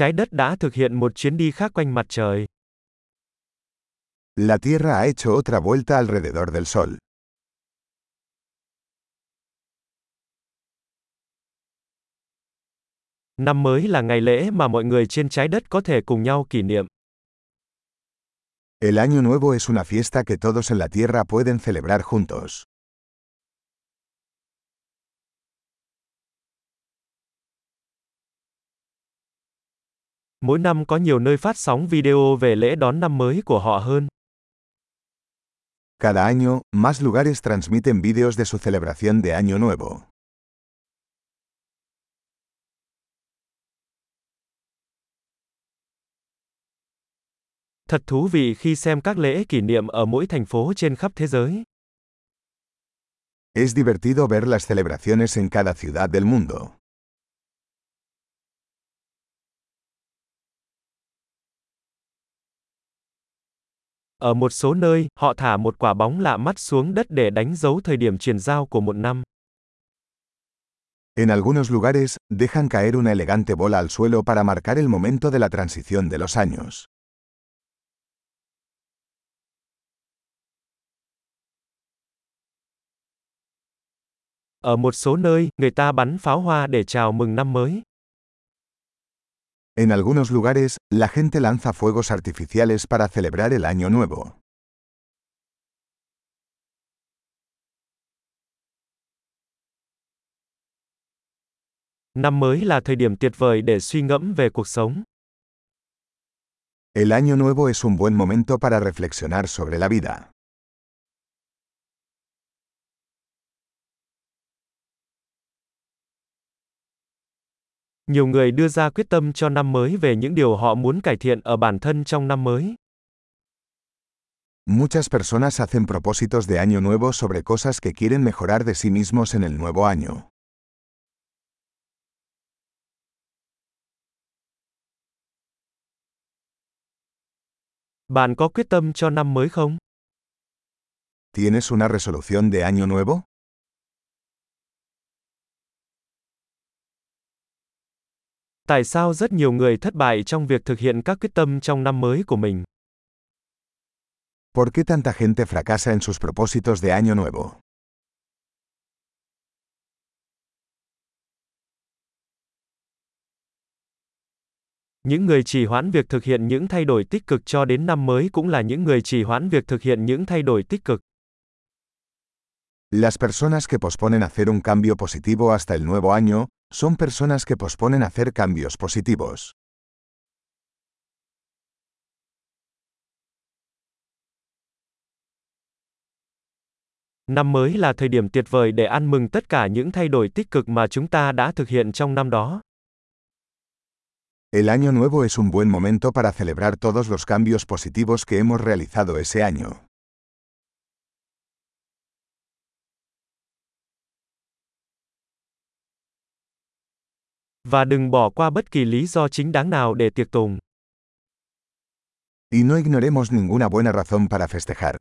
trái đất đã thực hiện một chuyến đi khác quanh mặt trời. La Tierra ha hecho otra vuelta alrededor del Sol. Năm mới là ngày lễ mà mọi người trên trái đất có thể cùng nhau kỷ niệm. El Año Nuevo es una fiesta que todos en la Tierra pueden celebrar juntos. Mỗi năm có nhiều nơi phát sóng video về lễ đón năm mới của họ hơn. Cada año, más lugares transmiten vídeos de su celebración de Año Nuevo. Thật thú vị khi xem các lễ kỷ niệm ở mỗi thành phố trên khắp thế giới. Es divertido ver las celebraciones en cada ciudad del mundo. Ở một số nơi, họ thả một quả bóng lạ mắt xuống đất để đánh dấu thời điểm chuyển giao của một năm. En algunos lugares, dejan caer una elegante bola al suelo para marcar el momento de la transición de los años. Ở một số nơi, người ta bắn pháo hoa để chào mừng năm mới. En algunos lugares, la gente lanza fuegos artificiales para celebrar el Año Nuevo. Năm mới là thời điểm tuyệt vời để suy ngẫm về cuộc sống. El Año Nuevo es un buen momento para reflexionar sobre la vida. Nhiều người đưa ra quyết tâm cho năm mới về những điều họ muốn cải thiện ở bản thân trong năm mới. Muchas personas hacen propósitos de año nuevo sobre cosas que quieren mejorar de sí mismos en el nuevo año. Bạn có quyết tâm cho năm mới không? ¿Tienes una resolución de año nuevo? Tại sao rất nhiều người thất bại trong việc thực hiện các quyết tâm trong năm mới của mình? ¿Por qué tanta gente fracasa en sus propósitos de año nuevo? Những người trì hoãn việc thực hiện những thay đổi tích cực cho đến năm mới cũng là những người trì hoãn việc thực hiện những thay đổi tích cực. Las personas que posponen hacer un cambio positivo hasta el nuevo año son personas que posponen hacer cambios positivos. Năm mới là thời điểm tuyệt vời để ăn mừng tất cả những thay đổi tích cực mà chúng ta đã thực hiện trong năm đó. El año nuevo es un buen momento para celebrar todos los cambios positivos que hemos realizado ese año. Và đừng bỏ qua bất kỳ lý do chính đáng nào để tiệc tùng. Y no ignoremos ninguna buena razón para festejar.